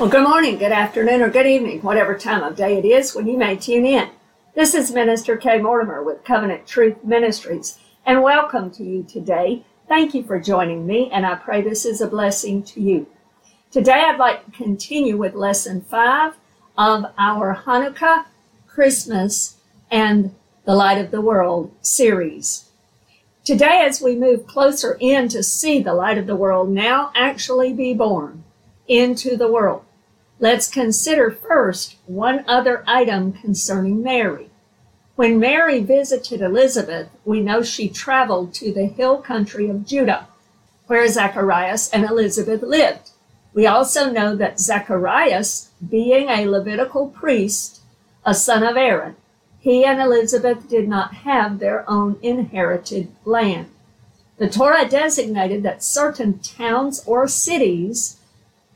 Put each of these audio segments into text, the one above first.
Well, good morning, good afternoon, or good evening, whatever time of day it is when you may tune in. This is Minister Kay Mortimer with Covenant Truth Ministries, and welcome to you today. Thank you for joining me, and I pray this is a blessing to you. Today, I'd like to continue with lesson five of our Hanukkah, Christmas, and the Light of the World series. Today, as we move closer in to see the light of the world now actually be born into the world, Let's consider first one other item concerning Mary. When Mary visited Elizabeth, we know she traveled to the hill country of Judah, where Zacharias and Elizabeth lived. We also know that Zacharias, being a Levitical priest, a son of Aaron, he and Elizabeth did not have their own inherited land. The Torah designated that certain towns or cities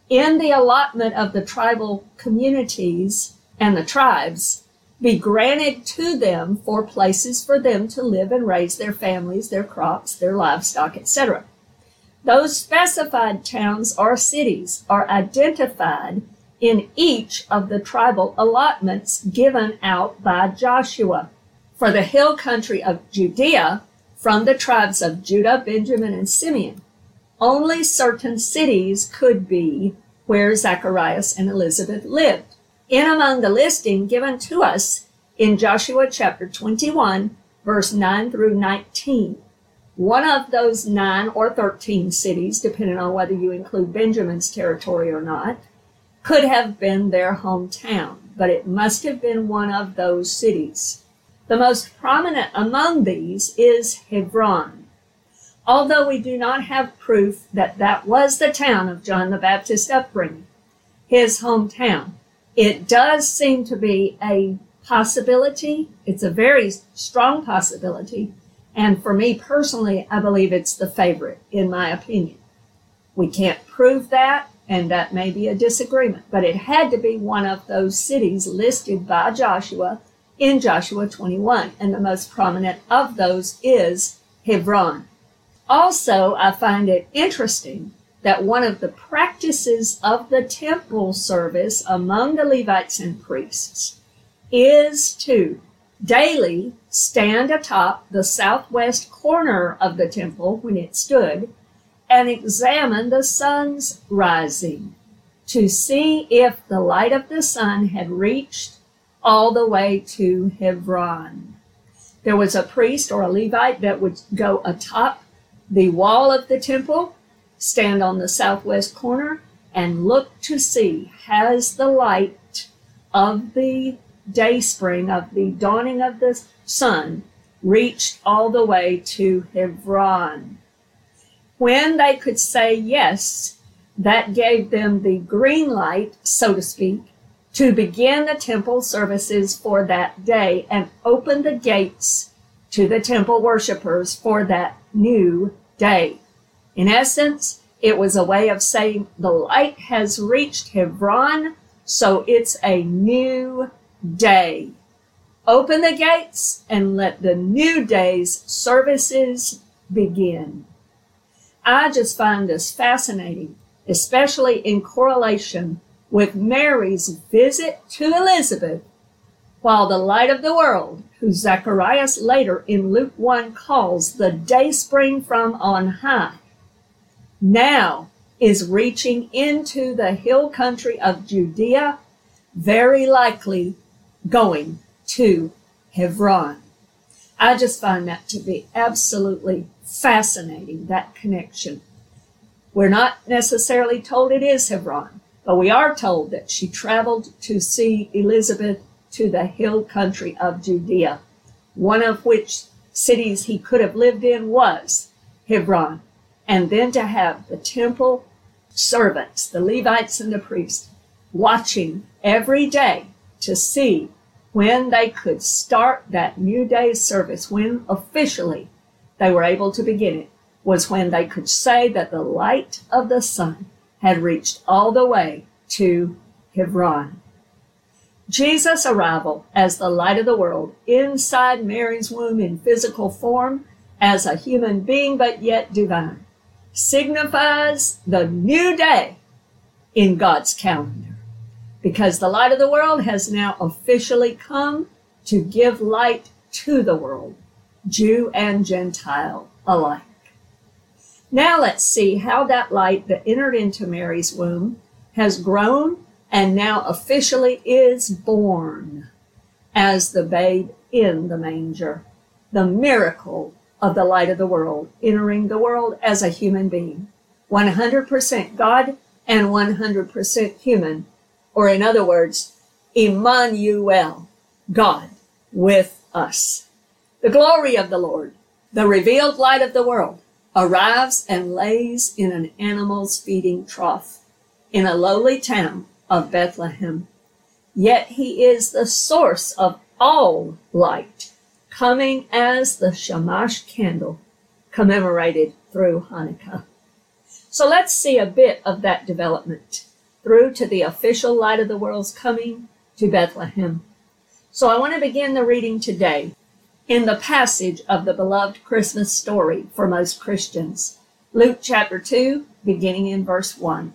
in the allotment of the tribal communities and the tribes be granted to them for places for them to live and raise their families, their crops, their livestock, etc. Those specified towns or cities are identified in each of the tribal allotments given out by Joshua. For the hill country of Judea, from the tribes of Judah, Benjamin, and Simeon, only certain cities could be where Zacharias and Elizabeth lived. In among the listing given to us in Joshua chapter 21, verse 9 through 19, one of those nine or 13 cities, depending on whether you include Benjamin's territory or not, could have been their hometown, but it must have been one of those cities. The most prominent among these is Hebron although we do not have proof that that was the town of John the Baptist's upbringing, his hometown. It does seem to be a possibility. It's a very strong possibility. And for me personally, I believe it's the favorite, in my opinion. We can't prove that, and that may be a disagreement, but it had to be one of those cities listed by Joshua in Joshua 21. And the most prominent of those is Hebron. Also, I find it interesting that one of the practices of the temple service among the Levites and priests is to daily stand atop the southwest corner of the temple when it stood and examine the sun's rising to see if the light of the sun had reached all the way to Hebron. There was a priest or a Levite that would go atop the wall of the temple, stand on the southwest corner, and look to see has the light of the day spring, of the dawning of the sun, reached all the way to Hebron. When they could say yes, that gave them the green light, so to speak, to begin the temple services for that day and open the gates to the temple worshippers for that new day. In essence, it was a way of saying the light has reached Hebron, so it's a new day. Open the gates and let the new day's services begin. I just find this fascinating, especially in correlation with Mary's visit to Elizabeth while the light of the world, who Zacharias later in Luke 1 calls the day spring from on high, now is reaching into the hill country of Judea, very likely going to Hebron. I just find that to be absolutely fascinating, that connection. We're not necessarily told it is Hebron, but we are told that she traveled to see Elizabeth to the hill country of Judea, one of which cities he could have lived in was Hebron. And then to have the temple servants, the Levites and the priests, watching every day to see when they could start that new day's service, when officially they were able to begin it, was when they could say that the light of the sun had reached all the way to Hebron. Jesus' arrival as the light of the world inside Mary's womb in physical form as a human being, but yet divine, signifies the new day in God's calendar. because the light of the world has now officially come to give light to the world, Jew and Gentile alike. Now let's see how that light that entered into Mary's womb has grown and now officially is born as the babe in the manger. The miracle of the light of the world entering the world as a human being. 100% God and 100% human, or in other words, Emmanuel, God with us. The glory of the Lord, the revealed light of the world, arrives and lays in an animal's feeding trough in a lowly town of Bethlehem. Yet he is the source of all light, coming as the Shamash candle commemorated through Hanukkah. So let's see a bit of that development through to the official light of the world's coming to Bethlehem. So I want to begin the reading today in the passage of the beloved Christmas story for most Christians. Luke chapter 2, beginning in verse 1.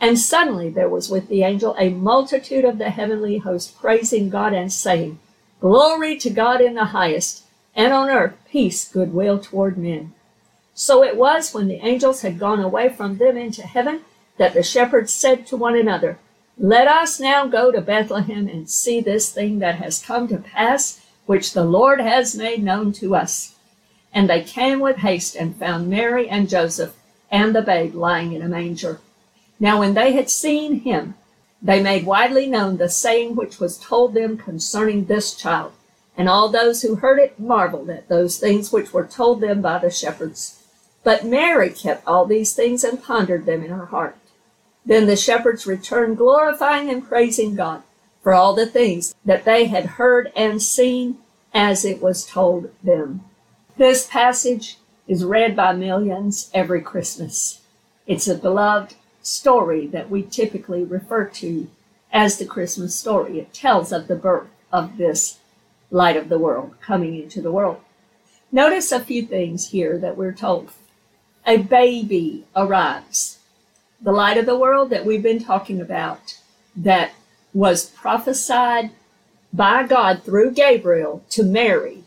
And suddenly there was with the angel a multitude of the heavenly host praising God and saying, Glory to God in the highest, and on earth peace, goodwill toward men. So it was when the angels had gone away from them into heaven that the shepherds said to one another, Let us now go to Bethlehem and see this thing that has come to pass, which the Lord has made known to us. And they came with haste and found Mary and Joseph and the babe lying in a manger. Now when they had seen him, they made widely known the saying which was told them concerning this child. And all those who heard it marveled at those things which were told them by the shepherds. But Mary kept all these things and pondered them in her heart. Then the shepherds returned, glorifying and praising God for all the things that they had heard and seen as it was told them. This passage is read by millions every Christmas. It's a beloved story that we typically refer to as the Christmas story. It tells of the birth of this light of the world coming into the world. Notice a few things here that we're told. A baby arrives. The light of the world that we've been talking about that was prophesied by God through Gabriel to Mary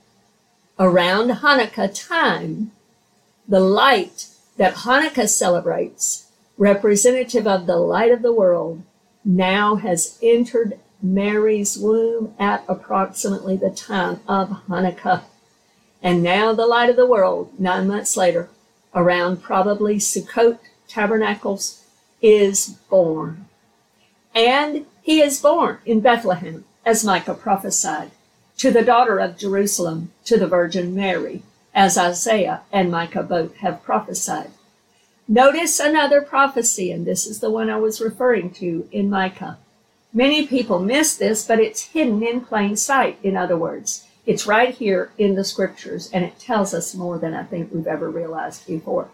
around Hanukkah time, the light that Hanukkah celebrates representative of the light of the world, now has entered Mary's womb at approximately the time of Hanukkah. And now the light of the world, nine months later, around probably Sukkot tabernacles, is born. And he is born in Bethlehem, as Micah prophesied, to the daughter of Jerusalem, to the Virgin Mary, as Isaiah and Micah both have prophesied. Notice another prophecy, and this is the one I was referring to in Micah. Many people miss this, but it's hidden in plain sight, in other words. It's right here in the scriptures, and it tells us more than I think we've ever realized before.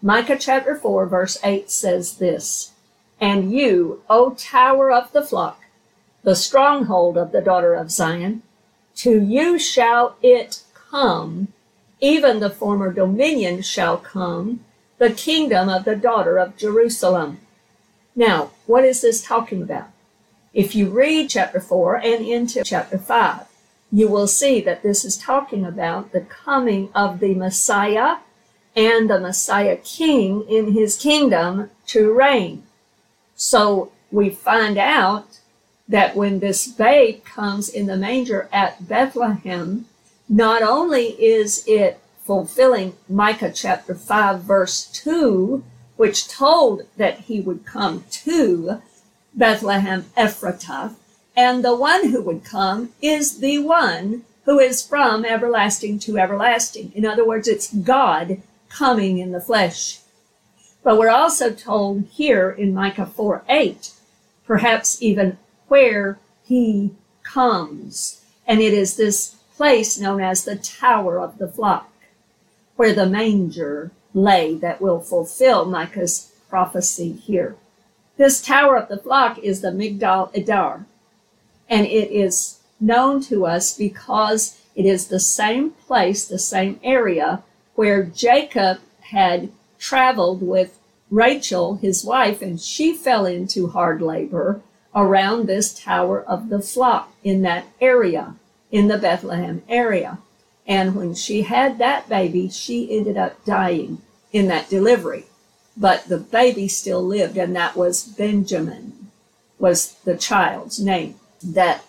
Micah chapter 4, verse 8 says this And you, O tower of the flock, the stronghold of the daughter of Zion, To you shall it come, even the former dominion shall come, the kingdom of the daughter of Jerusalem. Now, what is this talking about? If you read chapter 4 and into chapter 5, you will see that this is talking about the coming of the Messiah and the Messiah King in his kingdom to reign. So we find out that when this babe comes in the manger at Bethlehem, not only is it fulfilling Micah chapter 5 verse 2, which told that he would come to Bethlehem Ephratah, and the one who would come is the one who is from everlasting to everlasting. In other words, it's God coming in the flesh. But we're also told here in Micah 4 8, perhaps even where he comes. And it is this place known as the Tower of the Flock where the manger lay that will fulfill Micah's prophecy here. This tower of the flock is the Migdal Edar, and it is known to us because it is the same place, the same area where Jacob had traveled with Rachel, his wife, and she fell into hard labor around this tower of the flock in that area, in the Bethlehem area. And when she had that baby, she ended up dying in that delivery. But the baby still lived, and that was Benjamin, was the child's name that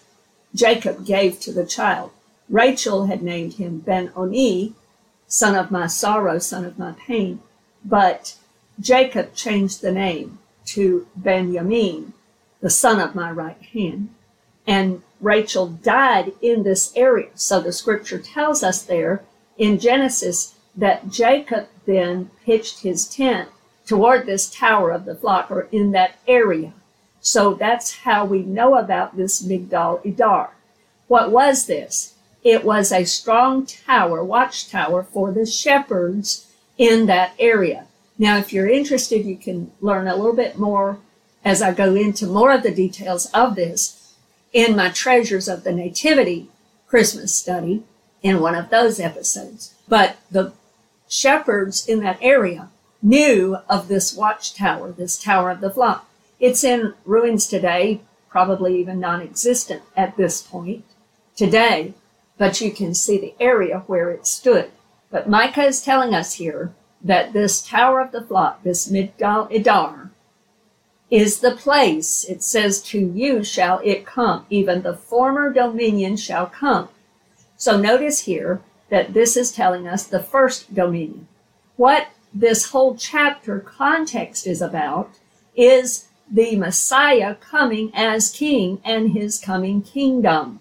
Jacob gave to the child. Rachel had named him Ben Oni, son of my sorrow, son of my pain. But Jacob changed the name to Benjamin, the son of my right hand. And Rachel died in this area. So the scripture tells us there in Genesis that Jacob then pitched his tent toward this tower of the flock or in that area. So that's how we know about this Migdal Edar. What was this? It was a strong tower, watchtower for the shepherds in that area. Now, if you're interested, you can learn a little bit more as I go into more of the details of this in my Treasures of the Nativity Christmas study in one of those episodes. But the shepherds in that area knew of this watchtower, this Tower of the Flock. It's in ruins today, probably even non existent at this point today, but you can see the area where it stood. But Micah is telling us here that this Tower of the Flock, this Migdal Edar, is the place. It says, To you shall it come, even the former dominion shall come. So notice here that this is telling us the first dominion. What this whole chapter context is about is the Messiah coming as king and his coming kingdom.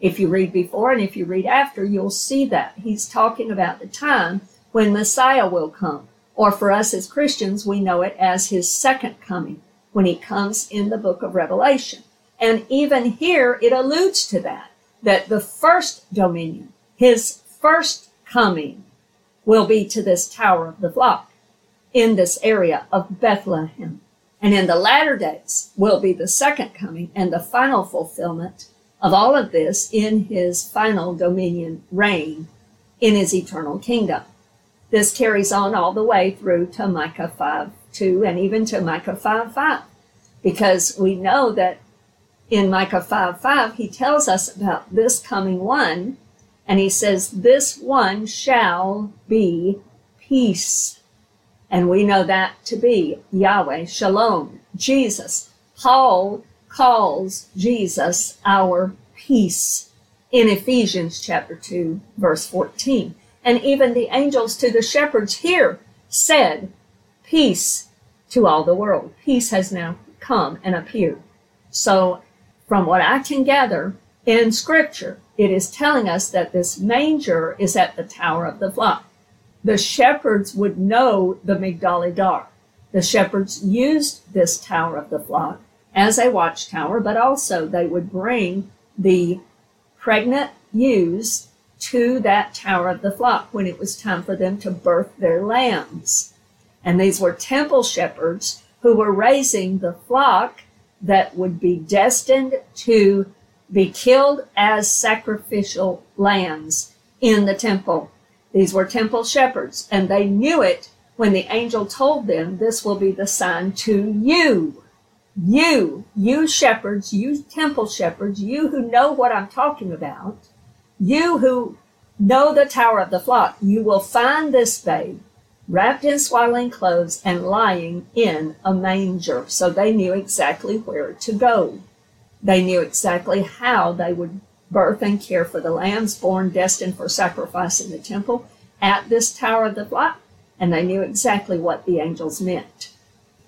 If you read before and if you read after, you'll see that. He's talking about the time when Messiah will come. Or for us as Christians, we know it as his second coming when he comes in the book of Revelation. And even here, it alludes to that, that the first dominion, his first coming, will be to this tower of the flock in this area of Bethlehem. And in the latter days will be the second coming and the final fulfillment of all of this in his final dominion reign in his eternal kingdom. This carries on all the way through to Micah 5 2 and even to Micah 5 5. Because we know that in Micah 5 5, he tells us about this coming one, and he says, This one shall be peace. And we know that to be Yahweh Shalom, Jesus. Paul calls Jesus our peace in Ephesians chapter 2, verse 14. And even the angels to the shepherds here said, Peace to all the world. Peace has now come and appeared. So, from what I can gather in Scripture, it is telling us that this manger is at the Tower of the Flock. The shepherds would know the Migdal Edar. The shepherds used this Tower of the Flock as a watchtower, but also they would bring the pregnant ewes to that Tower of the Flock when it was time for them to birth their lambs. And these were temple shepherds who were raising the flock that would be destined to be killed as sacrificial lambs in the temple. These were temple shepherds, and they knew it when the angel told them, This will be the sign to you. You, you shepherds, you temple shepherds, you who know what I'm talking about, you who know the tower of the flock, you will find this babe wrapped in swaddling clothes and lying in a manger. So they knew exactly where to go. They knew exactly how they would birth and care for the lambs born destined for sacrifice in the temple at this tower of the flock, and they knew exactly what the angels meant.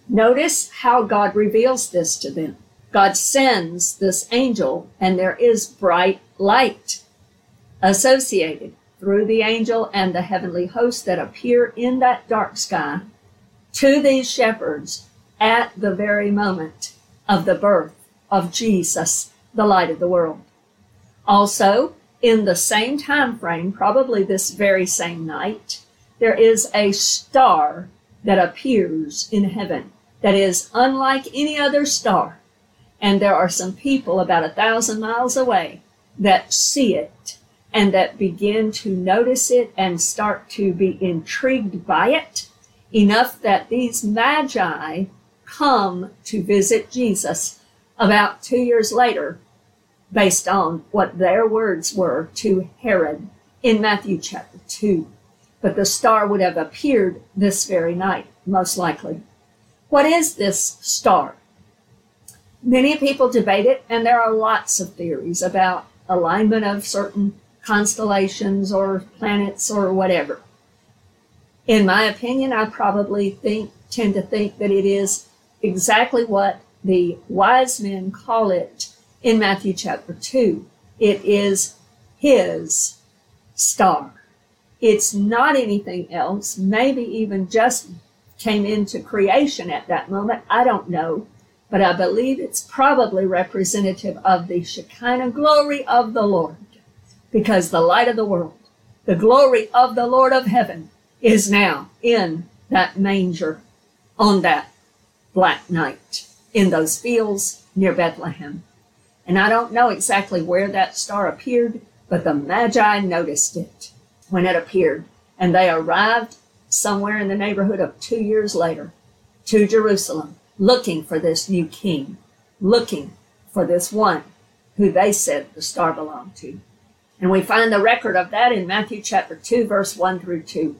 Notice how God reveals this to them. God sends this angel, and there is bright light associated through the angel and the heavenly host that appear in that dark sky to these shepherds at the very moment of the birth of Jesus, the light of the world. Also, in the same time frame, probably this very same night, there is a star that appears in heaven that is unlike any other star. And there are some people about a thousand miles away that see it and that begin to notice it and start to be intrigued by it enough that these magi come to visit Jesus about two years later based on what their words were to Herod in Matthew chapter 2. But the star would have appeared this very night, most likely. What is this star? Many people debate it, and there are lots of theories about alignment of certain constellations or planets or whatever. In my opinion, I probably think tend to think that it is exactly what the wise men call it in Matthew chapter 2. It is his star. It's not anything else, maybe even just came into creation at that moment. I don't know. But I believe it's probably representative of the Shekinah glory of the Lord because the light of the world, the glory of the Lord of heaven, is now in that manger on that black night in those fields near Bethlehem. And I don't know exactly where that star appeared, but the Magi noticed it when it appeared, and they arrived somewhere in the neighborhood of two years later to Jerusalem, looking for this new king, looking for this one who they said the star belonged to. And we find the record of that in Matthew chapter 2, verse 1 through 2.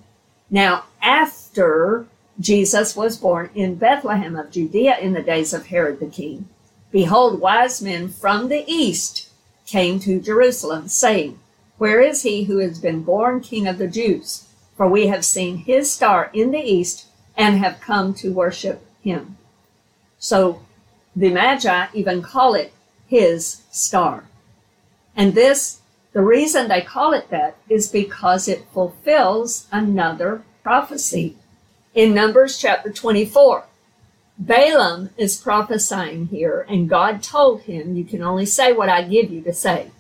Now, after Jesus was born in Bethlehem of Judea in the days of Herod the king, behold, wise men from the east came to Jerusalem, saying, Where is he who has been born king of the Jews? For we have seen his star in the east and have come to worship him. So the Magi even call it his star. And this the reason they call it that is because it fulfills another prophecy. In Numbers chapter 24, Balaam is prophesying here, and God told him, You can only say what I give you to say.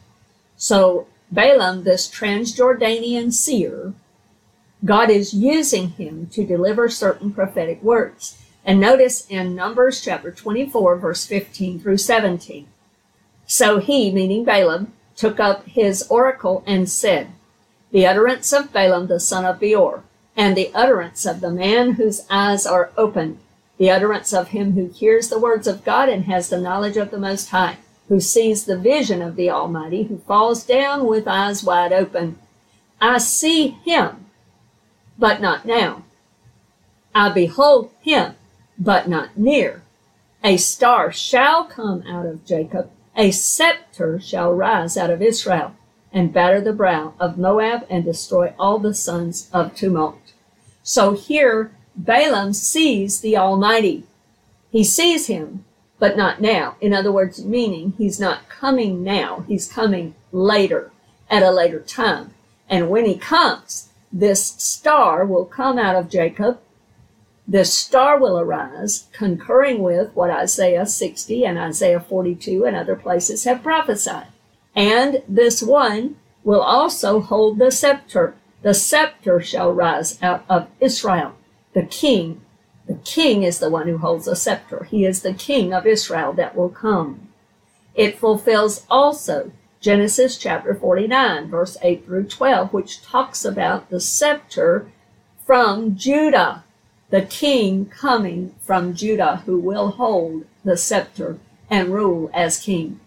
So, Balaam, this Transjordanian seer, God is using him to deliver certain prophetic words. And notice in Numbers chapter 24, verse 15 through 17. So he, meaning Balaam, took up his oracle and said, The utterance of Balaam the son of Beor, and the utterance of the man whose eyes are opened, the utterance of him who hears the words of God and has the knowledge of the Most High, who sees the vision of the Almighty, who falls down with eyes wide open. I see him, but not now. I behold him, but not near. A star shall come out of Jacob, a scepter shall rise out of Israel and batter the brow of Moab and destroy all the sons of tumult. So here Balaam sees the Almighty. He sees him, but not now. In other words, meaning he's not coming now. He's coming later, at a later time. And when he comes, this star will come out of Jacob the star will arise, concurring with what Isaiah 60 and Isaiah 42 and other places have prophesied. And this one will also hold the scepter. The scepter shall rise out of Israel. The king, the king is the one who holds the scepter. He is the king of Israel that will come. It fulfills also Genesis chapter 49, verse 8 through 12, which talks about the scepter from Judah, the king coming from Judah who will hold the scepter and rule as king.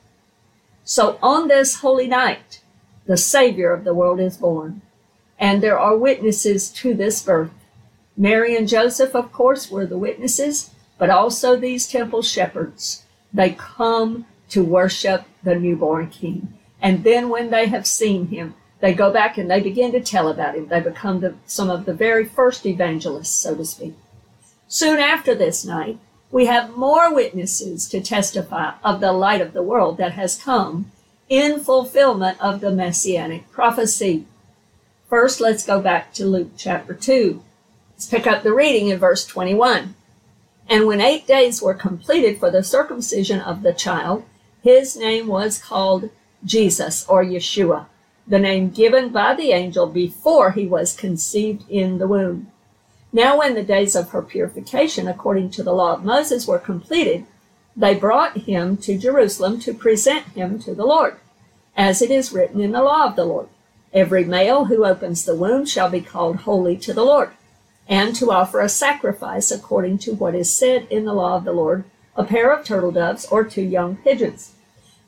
So on this holy night, the Savior of the world is born, and there are witnesses to this birth. Mary and Joseph, of course, were the witnesses, but also these temple shepherds. They come to worship the newborn king. And then when they have seen him, they go back and they begin to tell about him. They become the, some of the very first evangelists, so to speak. Soon after this night, we have more witnesses to testify of the light of the world that has come in fulfillment of the messianic prophecy. First, let's go back to Luke chapter 2. Let's pick up the reading in verse 21. And when eight days were completed for the circumcision of the child, his name was called Jesus or Yeshua, the name given by the angel before he was conceived in the womb. Now, when the days of her purification, according to the law of Moses, were completed, they brought him to Jerusalem to present him to the Lord, as it is written in the law of the Lord. Every male who opens the womb shall be called holy to the Lord, and to offer a sacrifice according to what is said in the law of the Lord, a pair of turtle doves or two young pigeons.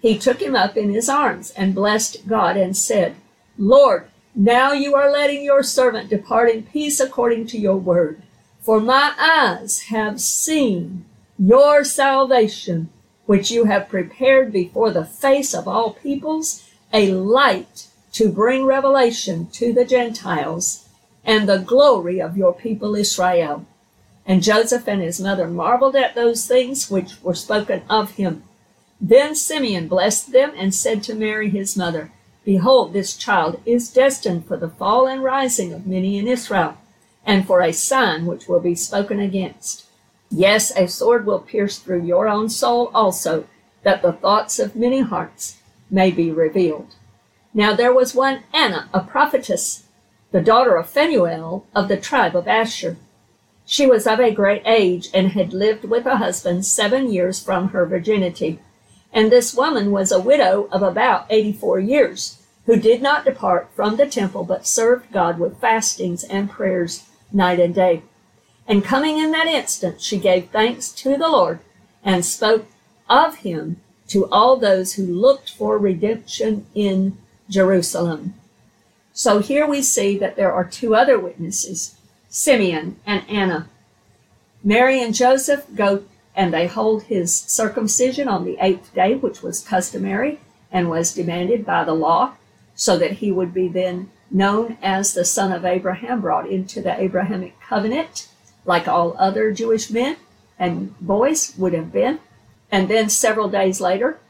he took him up in his arms and blessed God and said, Lord, now you are letting your servant depart in peace according to your word. For my eyes have seen your salvation, which you have prepared before the face of all peoples, a light to bring revelation to the Gentiles and the glory of your people Israel. And Joseph and his mother marveled at those things which were spoken of him. Then Simeon blessed them and said to Mary his mother, Behold, this child is destined for the fall and rising of many in Israel, and for a sign which will be spoken against. Yes, a sword will pierce through your own soul also, that the thoughts of many hearts may be revealed. Now there was one Anna, a prophetess, the daughter of Phanuel of the tribe of Asher. She was of a great age and had lived with a husband seven years from her virginity and this woman was a widow of about 84 years, who did not depart from the temple, but served God with fastings and prayers night and day. And coming in that instant, she gave thanks to the Lord and spoke of him to all those who looked for redemption in Jerusalem. So here we see that there are two other witnesses, Simeon and Anna. Mary and Joseph go and they hold his circumcision on the eighth day, which was customary and was demanded by the law, so that he would be then known as the son of Abraham, brought into the Abrahamic covenant, like all other Jewish men and boys would have been. And then several days later,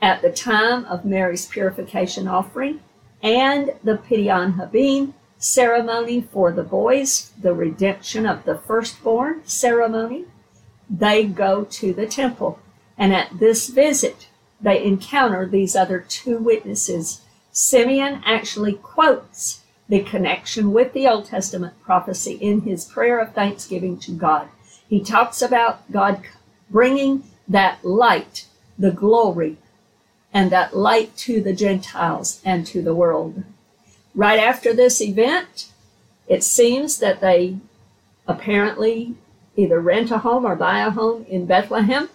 at the time of Mary's purification offering and the Pidyon HaBen ceremony for the boys, the redemption of the firstborn ceremony, they go to the temple. And at this visit, they encounter these other two witnesses. Simeon actually quotes the connection with the Old Testament prophecy in his prayer of thanksgiving to God. He talks about God bringing that light, the glory, and that light to the Gentiles and to the world. Right after this event, it seems that they apparently either rent a home or buy a home in Bethlehem,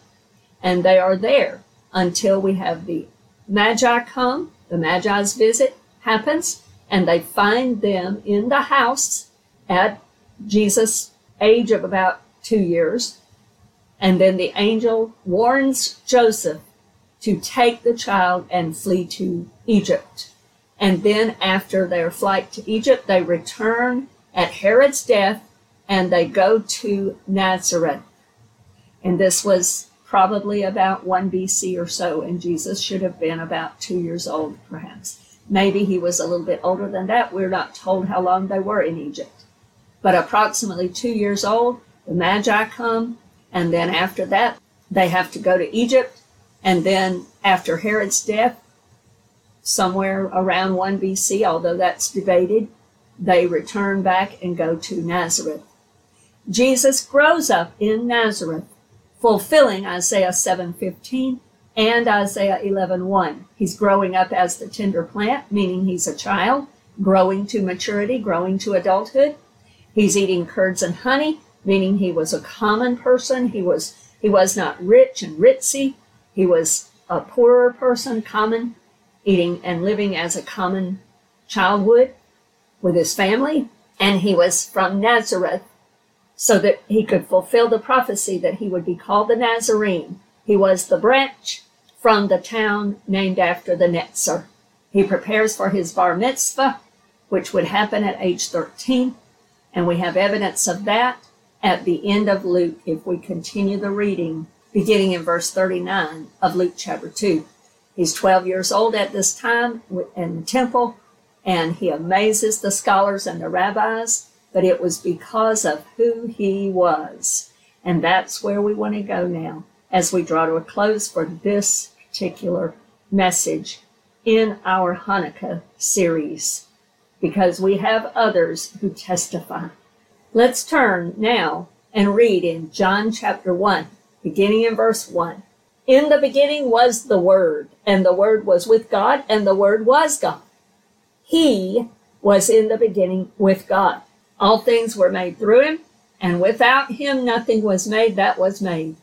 and they are there until we have the Magi come, the Magi's visit happens, and they find them in the house at Jesus' age of about two years. And then the angel warns Joseph to take the child and flee to Egypt. And then after their flight to Egypt, they return at Herod's death and they go to Nazareth. And this was probably about 1 BC or so, and Jesus should have been about two years old, perhaps. Maybe he was a little bit older than that. We're not told how long they were in Egypt. But approximately two years old, the Magi come, and then after that, they have to go to Egypt. And then after Herod's death, somewhere around 1 BC, although that's debated, they return back and go to Nazareth. Jesus grows up in Nazareth, fulfilling Isaiah 7:15 and Isaiah 11:1. He's growing up as the tender plant, meaning he's a child, growing to maturity, growing to adulthood. He's eating curds and honey, meaning he was a common person. He was he was not rich and ritzy. He was a poorer person, common, eating and living as a common child would with his family. And he was from Nazareth so that he could fulfill the prophecy that he would be called the Nazarene. He was the branch from the town named after the Netzer. He prepares for his bar mitzvah, which would happen at age 13, and we have evidence of that at the end of Luke if we continue the reading, beginning in verse 39 of Luke chapter 2. He's 12 years old at this time in the temple, and he amazes the scholars and the rabbis, but it was because of who he was. And that's where we want to go now as we draw to a close for this particular message in our Hanukkah series, because we have others who testify. Let's turn now and read in John chapter 1, beginning in verse 1. In the beginning was the Word, and the Word was with God, and the Word was God. He was in the beginning with God. All things were made through him, and without him nothing was made that was made.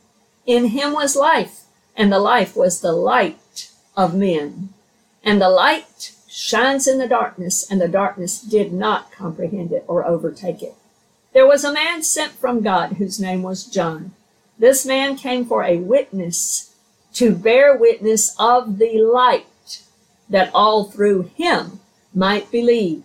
In him was life, and the life was the light of men. And the light shines in the darkness, and the darkness did not comprehend it or overtake it. There was a man sent from God whose name was John. This man came for a witness to bear witness of the light that all through him might believe.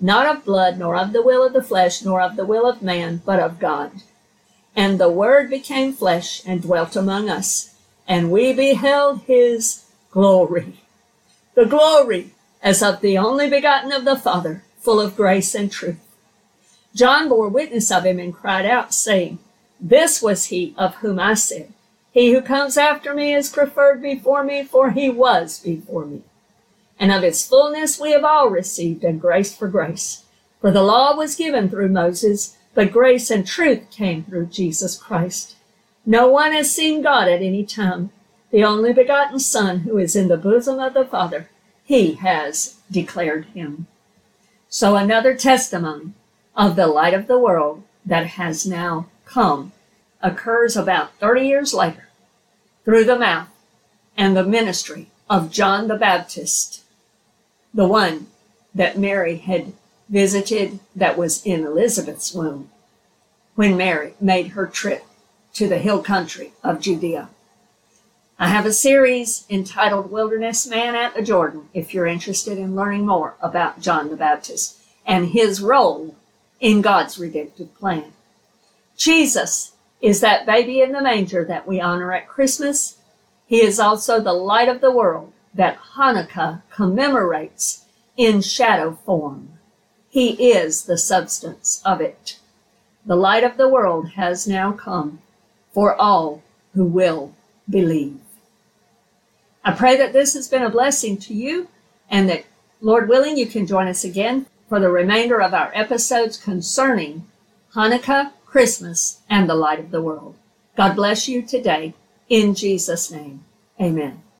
not of blood, nor of the will of the flesh, nor of the will of man, but of God. And the Word became flesh and dwelt among us, and we beheld his glory. The glory as of the only begotten of the Father, full of grace and truth. John bore witness of him and cried out, saying, This was he of whom I said, He who comes after me is preferred before me, for he was before me. And of his fullness we have all received, and grace for grace. For the law was given through Moses, but grace and truth came through Jesus Christ. No one has seen God at any time. The only begotten Son, who is in the bosom of the Father, he has declared him. So another testimony of the light of the world that has now come occurs about 30 years later through the mouth and the ministry of John the Baptist, the one that Mary had visited that was in Elizabeth's womb when Mary made her trip to the hill country of Judea. I have a series entitled Wilderness Man at the Jordan if you're interested in learning more about John the Baptist and his role in God's redemptive plan. Jesus is that baby in the manger that we honor at Christmas. He is also the light of the world that Hanukkah commemorates in shadow form. He is the substance of it. The light of the world has now come for all who will believe. I pray that this has been a blessing to you and that, Lord willing, you can join us again for the remainder of our episodes concerning Hanukkah, Christmas, and the light of the world. God bless you today. In Jesus' name, amen.